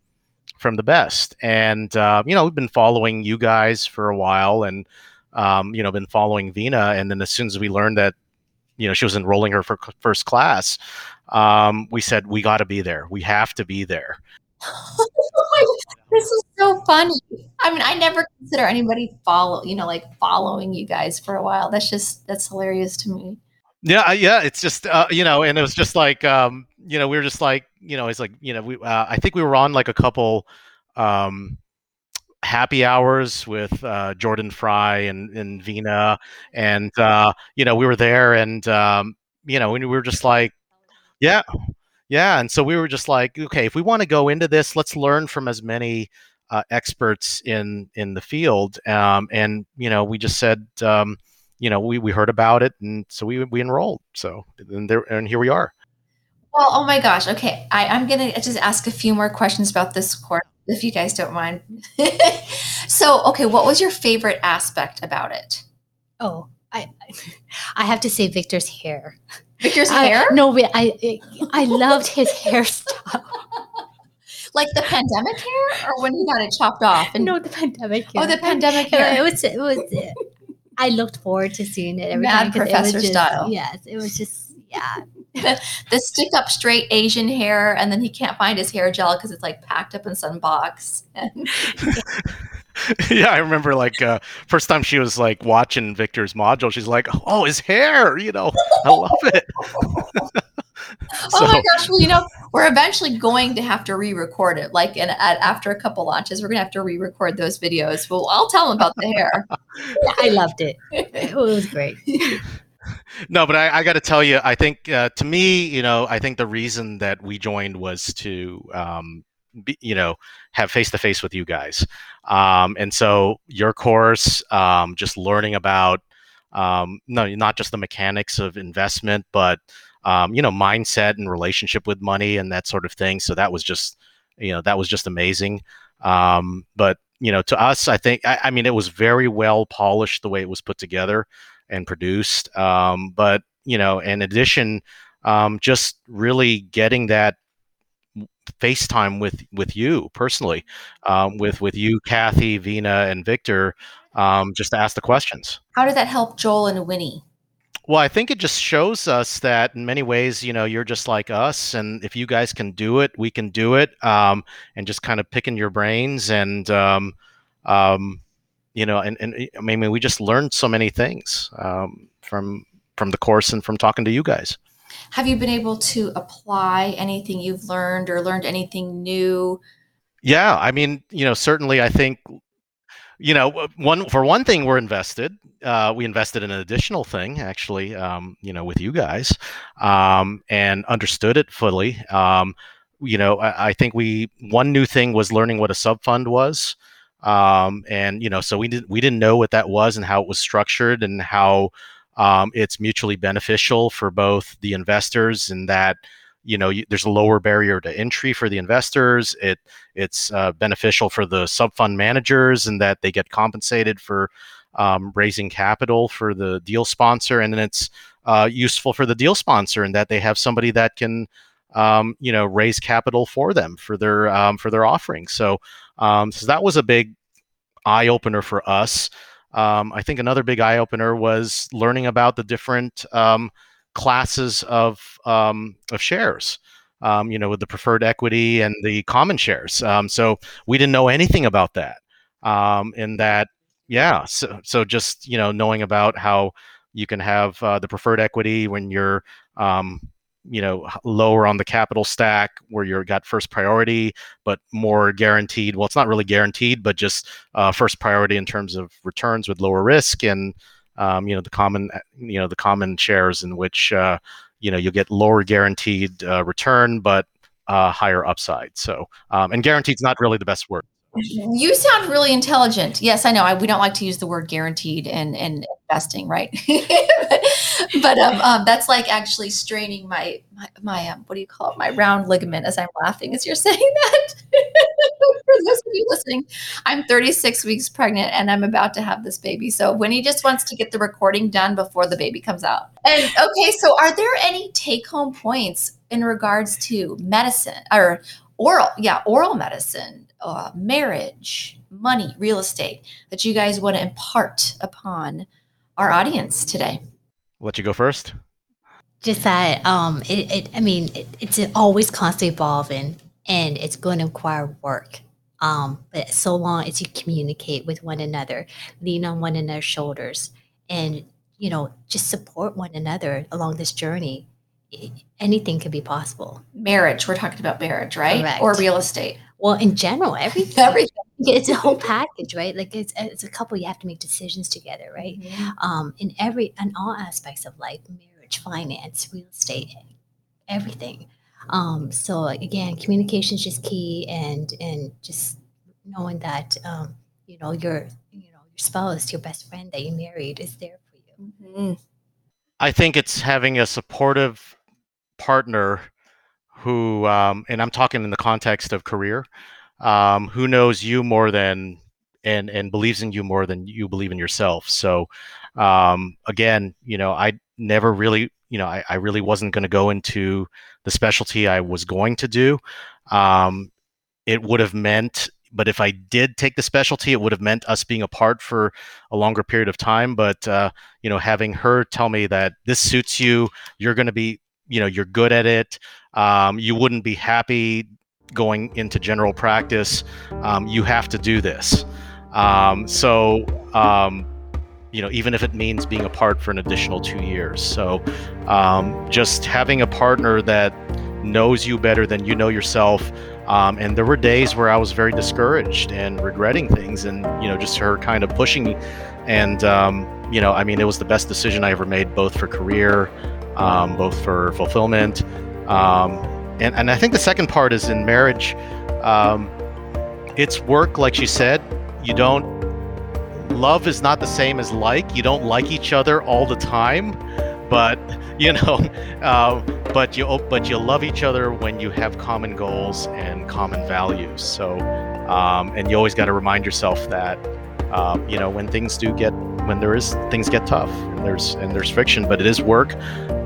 [SPEAKER 1] from the best. And uh, you know we've been following you guys for a while, and um, you know, been following Veena, and then as soon as we learned that, you know, she was enrolling her for first class, um, we said we got to be there. We have to be there.
[SPEAKER 3] this is so funny. I mean, I never consider anybody follow, you know, like following you guys for a while. That's just that's hilarious to me.
[SPEAKER 1] Yeah, yeah. It's just uh, you know, and it was just like um, you know, we were just like you know, it's like you know, we uh, I think we were on like a couple um happy hours with uh, Jordan Fry and, and Veena, and uh, you know we were there, and um, you know we were just like, yeah, yeah, and so we were just like, okay, if we want to go into this, let's learn from as many uh, experts in in the field, um, and you know we just said. Um, you know, we, we heard about it, and so we we enrolled. So and there and here we are.
[SPEAKER 3] Well, oh my gosh. Okay, I, I'm gonna just ask a few more questions about this course if you guys don't mind. so, okay, what was your favorite aspect about it?
[SPEAKER 2] Oh, I I have to say Victor's hair.
[SPEAKER 3] Victor's
[SPEAKER 2] I,
[SPEAKER 3] hair?
[SPEAKER 2] No, I I loved his hairstyle.
[SPEAKER 3] like the pandemic hair, or when he got it chopped off?
[SPEAKER 2] And, no, the pandemic
[SPEAKER 3] hair. Oh, the pandemic hair.
[SPEAKER 2] It was. It was. I looked forward to seeing it every
[SPEAKER 3] Mad
[SPEAKER 2] time.
[SPEAKER 3] professor
[SPEAKER 2] just,
[SPEAKER 3] style.
[SPEAKER 2] Yes, it was just yeah.
[SPEAKER 3] The, the stick up straight Asian hair, and then he can't find his hair gel because it's like packed up in some box.
[SPEAKER 1] yeah, I remember like uh, first time she was like watching Victor's module, she's like, "Oh, his hair!" You know, I love it.
[SPEAKER 3] so, oh my gosh! Well, you know, we're eventually going to have to re-record it. Like, and after a couple launches, we're gonna have to re-record those videos. Well, I'll tell them about the hair.
[SPEAKER 2] I loved it. It was great
[SPEAKER 1] no, but I, I got to tell you, I think uh, to me, you know, I think the reason that we joined was to, um, be, you know, have face to face with you guys. Um, and so your course, um, just learning about, um, no, not just the mechanics of investment, but um, you know, mindset and relationship with money and that sort of thing. So that was just, you know, that was just amazing. Um, but you know, to us, I think, I, I mean, it was very well polished the way it was put together and produced. Um, but you know, in addition, um, just really getting that FaceTime with with you personally, um, with with you, Kathy, Veena, and Victor, um, just to ask the questions.
[SPEAKER 3] How did that help Joel and Winnie?
[SPEAKER 1] Well, I think it just shows us that in many ways, you know, you're just like us, and if you guys can do it, we can do it. Um, and just kind of picking your brains and um, um, you know, and, and I mean, we just learned so many things um, from from the course and from talking to you guys.
[SPEAKER 3] Have you been able to apply anything you've learned or learned anything new?
[SPEAKER 1] Yeah, I mean, you know, certainly, I think, you know, one for one thing, we're invested. Uh, we invested in an additional thing, actually, um, you know, with you guys, um, and understood it fully. Um, you know, I, I, think we one new thing was learning what a sub fund was um, and you know so we didn't we didn't know what that was and how it was structured and how um, it's mutually beneficial for both the investors and that you know you, there's a lower barrier to entry for the investors. It it's uh, beneficial for the sub fund managers and that they get compensated for um, raising capital for the deal sponsor. And then it's uh, useful for the deal sponsor and that they have somebody that can um, you know raise capital for them for their um, for their offerings so um, so that was a big eye opener for us. Um, I think another big eye opener was learning about the different um, classes of of shares. You know, with the preferred equity and the common shares. So we didn't know anything about that. in that, yeah. So, so just you know, knowing about how you can have uh, the preferred equity when you're um, you know lower on the capital stack where you're got first priority but more guaranteed well it's not really guaranteed but just uh, first priority in terms of returns with lower risk and um, you know the common you know the common shares in which uh, you know you'll get lower guaranteed uh, return but uh, higher upside. So um, and guaranteed is not really the best word
[SPEAKER 3] you sound really intelligent. Yes, I know. I, we don't like to use the word guaranteed in investing, right? but um, um, that's like actually straining my my, my um, what do you call it? My round ligament as I'm laughing as you're saying that. For those of you listening, I'm 36 weeks pregnant and I'm about to have this baby. So Winnie just wants to get the recording done before the baby comes out. And okay, so are there any take home points in regards to medicine or oral? Yeah, oral medicine uh, marriage, money, real estate that you guys want to impart upon our audience today?
[SPEAKER 1] I'll let you go first.
[SPEAKER 2] Just that, um, it, it I mean, it, it's always constantly evolving, and it's going to require work. Um, but so long as you communicate with one another, lean on one another's shoulders, and you know, just support one another along this journey, anything can be possible.
[SPEAKER 3] Marriage, we're talking about marriage, right?
[SPEAKER 2] Correct.
[SPEAKER 3] Or real estate.
[SPEAKER 2] Well, in general, everything.
[SPEAKER 3] Everything.
[SPEAKER 2] It's a whole package, right? Like it's it's a couple. You have to make decisions together, right?
[SPEAKER 3] Mm-hmm.
[SPEAKER 2] Um, in every in all aspects of life, marriage, finance, real estate, everything. Um, so again, communication is just key, and and just knowing that um, you know your you know your spouse, your best friend that you married is there for you.
[SPEAKER 3] Mhm.
[SPEAKER 1] I think it's having a supportive partner who, um, and I'm talking in the context of career, um, who knows you more than and and believes in you more than you believe in yourself. So, um, again, you know, I never really, you know, I, I really wasn't going to go into the specialty I was going to do. Um, it would have meant, but if I did take the specialty, it would have meant us being apart for a longer period of time. But uh, you know, having her tell me that this suits you, you're going to be, you know, you're good at it. Um, you wouldn't be happy going into general practice. Um, you have to do this. Um, so, um, you know, even if it means being apart for an additional two years. So, um, just having a partner that knows you better than you know yourself. Um, and there were days where I was very discouraged and regretting things, and you know, just her kind of pushing me. And um, you know, I mean, it was the best decision I ever made, both for career, um, both for fulfillment. Um, and and I think the second part is in marriage. Um, it's work, like she said. You don't love is not the same as like. You don't like each other all the time, but you know, uh, but you but you love each other when you have common goals and common values. So, um, and you always got to remind yourself that um, you know when things do get when there is things get tough and there's and there's friction, but it is work.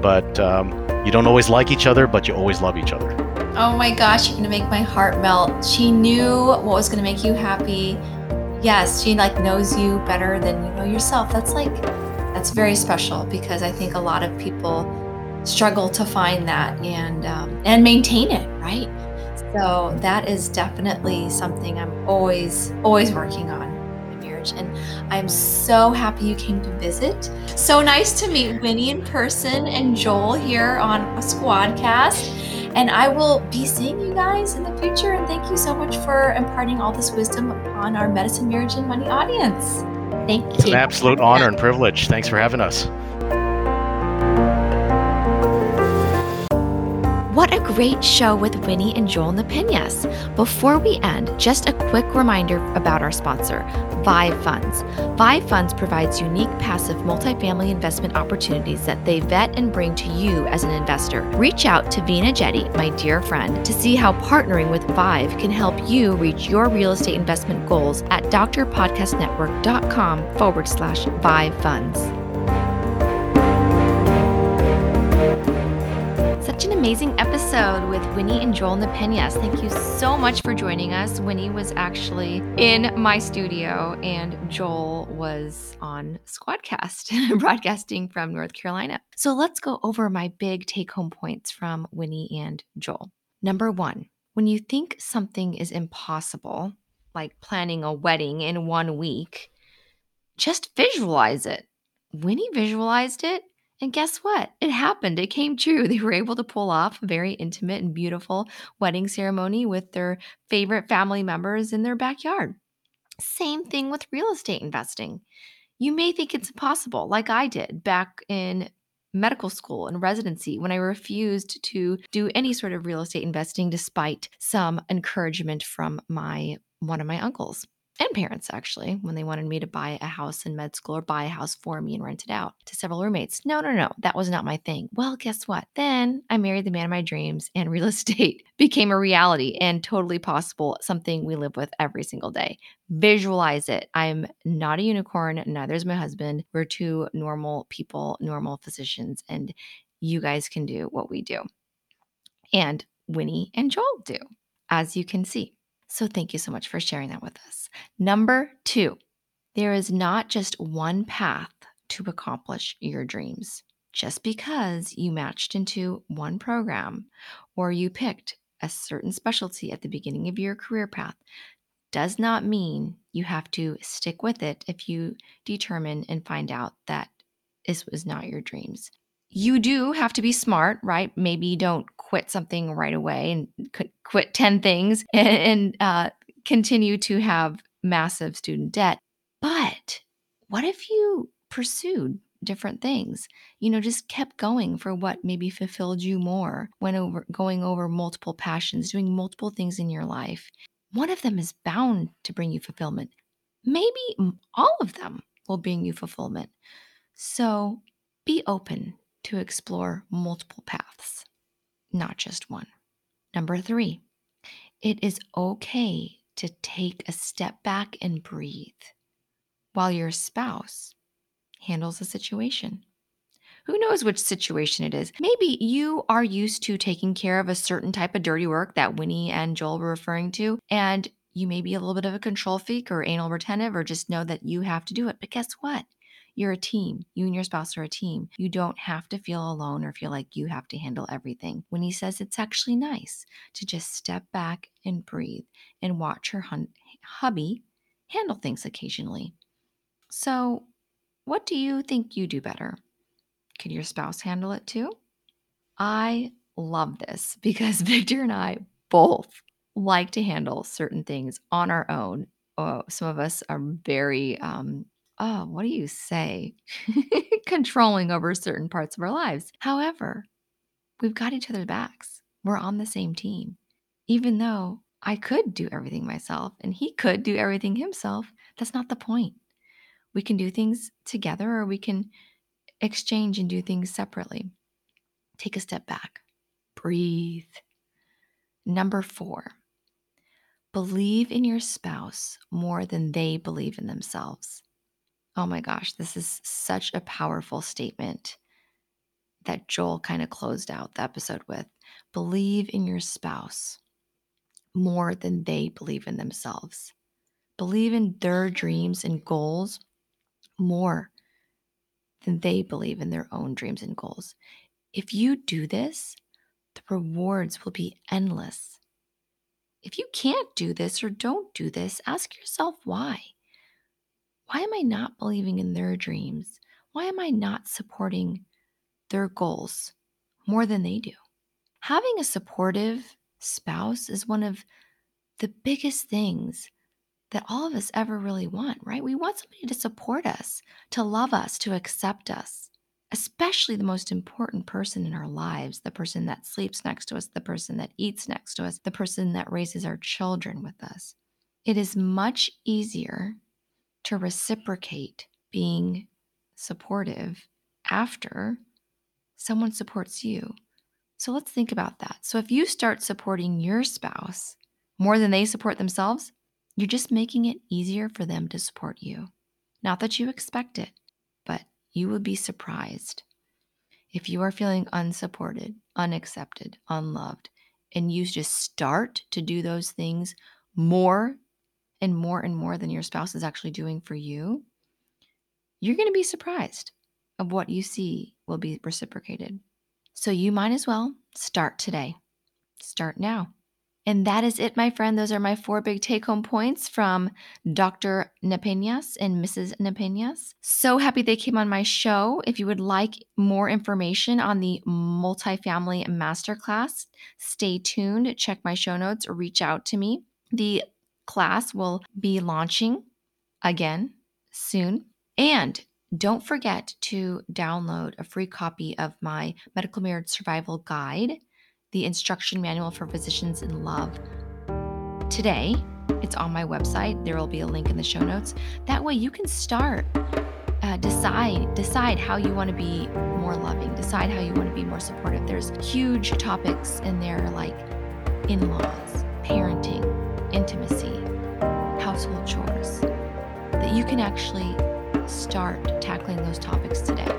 [SPEAKER 1] But um, you don't always like each other, but you always love each other.
[SPEAKER 3] Oh my gosh, you're gonna make my heart melt. She knew what was gonna make you happy. Yes, she like knows you better than you know yourself. That's like that's very special because I think a lot of people struggle to find that and um, and maintain it, right? So that is definitely something I'm always always working on in marriage, and I'm so happy you came to visit. So nice to meet Winnie in person and Joel here on a Squadcast. And I will be seeing you guys in the future. And thank you so much for imparting all this wisdom upon our medicine, marriage, and money audience.
[SPEAKER 2] Thank you.
[SPEAKER 1] It's an absolute honor and privilege. Thanks for having us.
[SPEAKER 3] Great show with Winnie and Joel Napinas. Before we end, just a quick reminder about our sponsor, Vive Funds. Vive Funds provides unique passive multifamily investment opportunities that they vet and bring to you as an investor. Reach out to Veena Jetti, my dear friend, to see how partnering with Vive can help you reach your real estate investment goals at drpodcastnetwork.com forward slash Vive Funds. Such an amazing episode with Winnie and Joel Napinas. Thank you so much for joining us. Winnie was actually in my studio, and Joel was on Squadcast, broadcasting from North Carolina. So let's go over my big take home points from Winnie and Joel. Number one, when you think something is impossible, like planning a wedding in one week, just visualize it. Winnie visualized it and guess what? It happened. It came true. They were able to pull off a very intimate and beautiful wedding ceremony with their favorite family members in their backyard. Same thing with real estate investing. You may think it's impossible, like I did back in medical school and residency when I refused to do any sort of real estate investing despite some encouragement from my one of my uncles and parents actually when they wanted me to buy a house in med school or buy a house for me and rent it out to several roommates. No, no, no, that was not my thing. Well, guess what? Then I married the man of my dreams and real estate became a reality and totally possible, something we live with every single day. Visualize it. I'm not a unicorn, neither is my husband. We're two normal people, normal physicians, and you guys can do what we do. And Winnie and Joel do, as you can see. So thank you so much for sharing that with us. Number two, there is not just one path to accomplish your dreams. Just because you matched into one program or you picked a certain specialty at the beginning of your career path does not mean you have to stick with it if you determine and find out that this was not your dreams. You do have to be smart, right? Maybe don't quit something right away and quit 10 things and, and uh, continue to have massive student debt. But what if you pursued different things? You know, just kept going for what maybe fulfilled you more, went over going over multiple passions, doing multiple things in your life. One of them is bound to bring you fulfillment. Maybe all of them will bring you fulfillment. So be open to explore multiple paths, not just one. Number three, it is okay to take a step back and breathe while your spouse handles the situation. Who knows which situation it is? Maybe you are used to taking care of a certain type of dirty work that Winnie and Joel were referring to, and you may be a little bit of a control freak or anal retentive or just know that you have to do it. But guess what? You're a team. You and your spouse are a team. You don't have to feel alone or feel like you have to handle everything. Winnie says it's actually nice to just step back and breathe and watch her hun- hubby handle things occasionally. So, what do you think you do better? Can your spouse handle it too? I love this because Victor and I both like to handle certain things on our own. Oh, some of us are very, um, oh, what do you say? Controlling over certain parts of our lives. However, we've got each other's backs. We're on the same team. Even though I could do everything myself and he could do everything himself, that's not the point. We can do things together or we can exchange and do things separately. Take a step back, breathe. Number four, believe in your spouse more than they believe in themselves. Oh my gosh, this is such a powerful statement that Joel kind of closed out the episode with. Believe in your spouse more than they believe in themselves. Believe in their dreams and goals more than they believe in their own dreams and goals. If you do this, the rewards will be endless. If you can't do this or don't do this, ask yourself why. Why am I not believing in their dreams? Why am I not supporting their goals more than they do? Having a supportive spouse is one of the biggest things that all of us ever really want, right? We want somebody to support us, to love us, to accept us, especially the most important person in our lives the person that sleeps next to us, the person that eats next to us, the person that raises our children with us. It is much easier to reciprocate being supportive after someone supports you. So let's think about that. So if you start supporting your spouse more than they support themselves, you're just making it easier for them to support you. Not that you expect it, but you will be surprised. If you are feeling unsupported, unaccepted, unloved, and you just start to do those things more and more and more than your spouse is actually doing for you, you're going to be surprised of what you see will be reciprocated. So you might as well start today. Start now. And that is it, my friend. Those are my four big take home points from Dr. Napenas and Mrs. Napenas. So happy they came on my show. If you would like more information on the multifamily masterclass, stay tuned, check my show notes, reach out to me. The class will be launching again soon. And don't forget to download a free copy of my medical marriage survival guide the instruction manual for physicians in love today. It's on my website. There will be a link in the show notes. That way you can start uh, decide decide how you want to be more loving decide how you want to be more supportive there's huge topics in there like in-laws parenting intimacy household chores that you can actually start tackling those topics today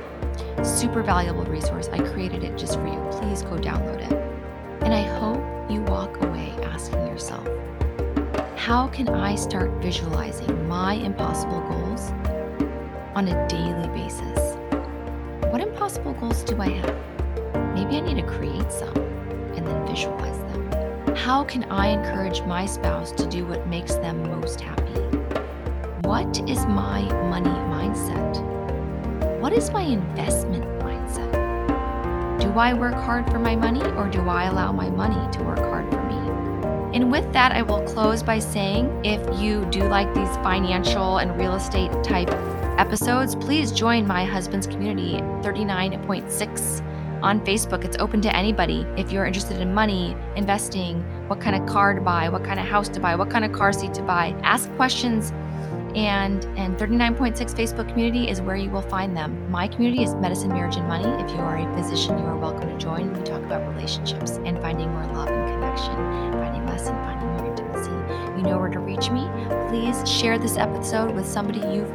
[SPEAKER 3] super valuable resource i created it just for you please go download it and I hope you walk away asking yourself, how can I start visualizing my impossible goals on a daily basis? What impossible goals do I have? Maybe I need to create some and then visualize. How can I encourage my spouse to do what makes them most happy? What is my money mindset? what is my investment mindset? Do I work hard for my money or do I allow my money to work hard for me? And with that, I will close by saying if you do like these financial and real estate type episodes, please join my husband's community 39.6 on Facebook. It's open to anybody. If you're interested in money, investing, what kind of car to buy, what kind of house to buy, what kind of car seat to buy, ask questions. And and 39.6 Facebook community is where you will find them. My community is Medicine, Marriage, and Money. If you are a physician, you are welcome to join. We talk about relationships and finding more love and connection, finding less and finding more intimacy. You know where to reach me. Please share this episode with somebody you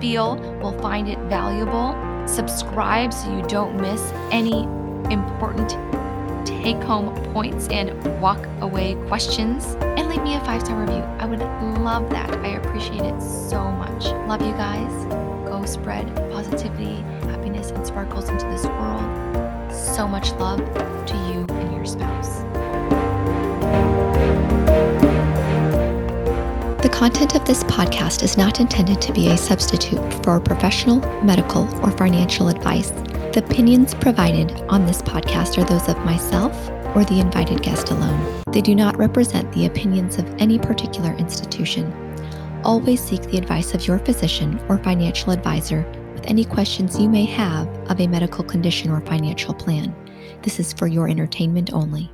[SPEAKER 3] feel will find it valuable. Subscribe so you don't miss any important take home points and walk away questions. And leave me a five star review. I would love that. I appreciate it so much. Love you guys. Go spread positivity, happiness, and sparkles into this world. So much love to you and your spouse.
[SPEAKER 5] Content of this podcast is not intended to be a substitute for professional, medical, or financial advice. The opinions provided on this podcast are those of myself or the invited guest alone. They do not represent the opinions of any particular institution. Always seek the advice of your physician or financial advisor with any questions you may have of a medical condition or financial plan. This is for your entertainment only.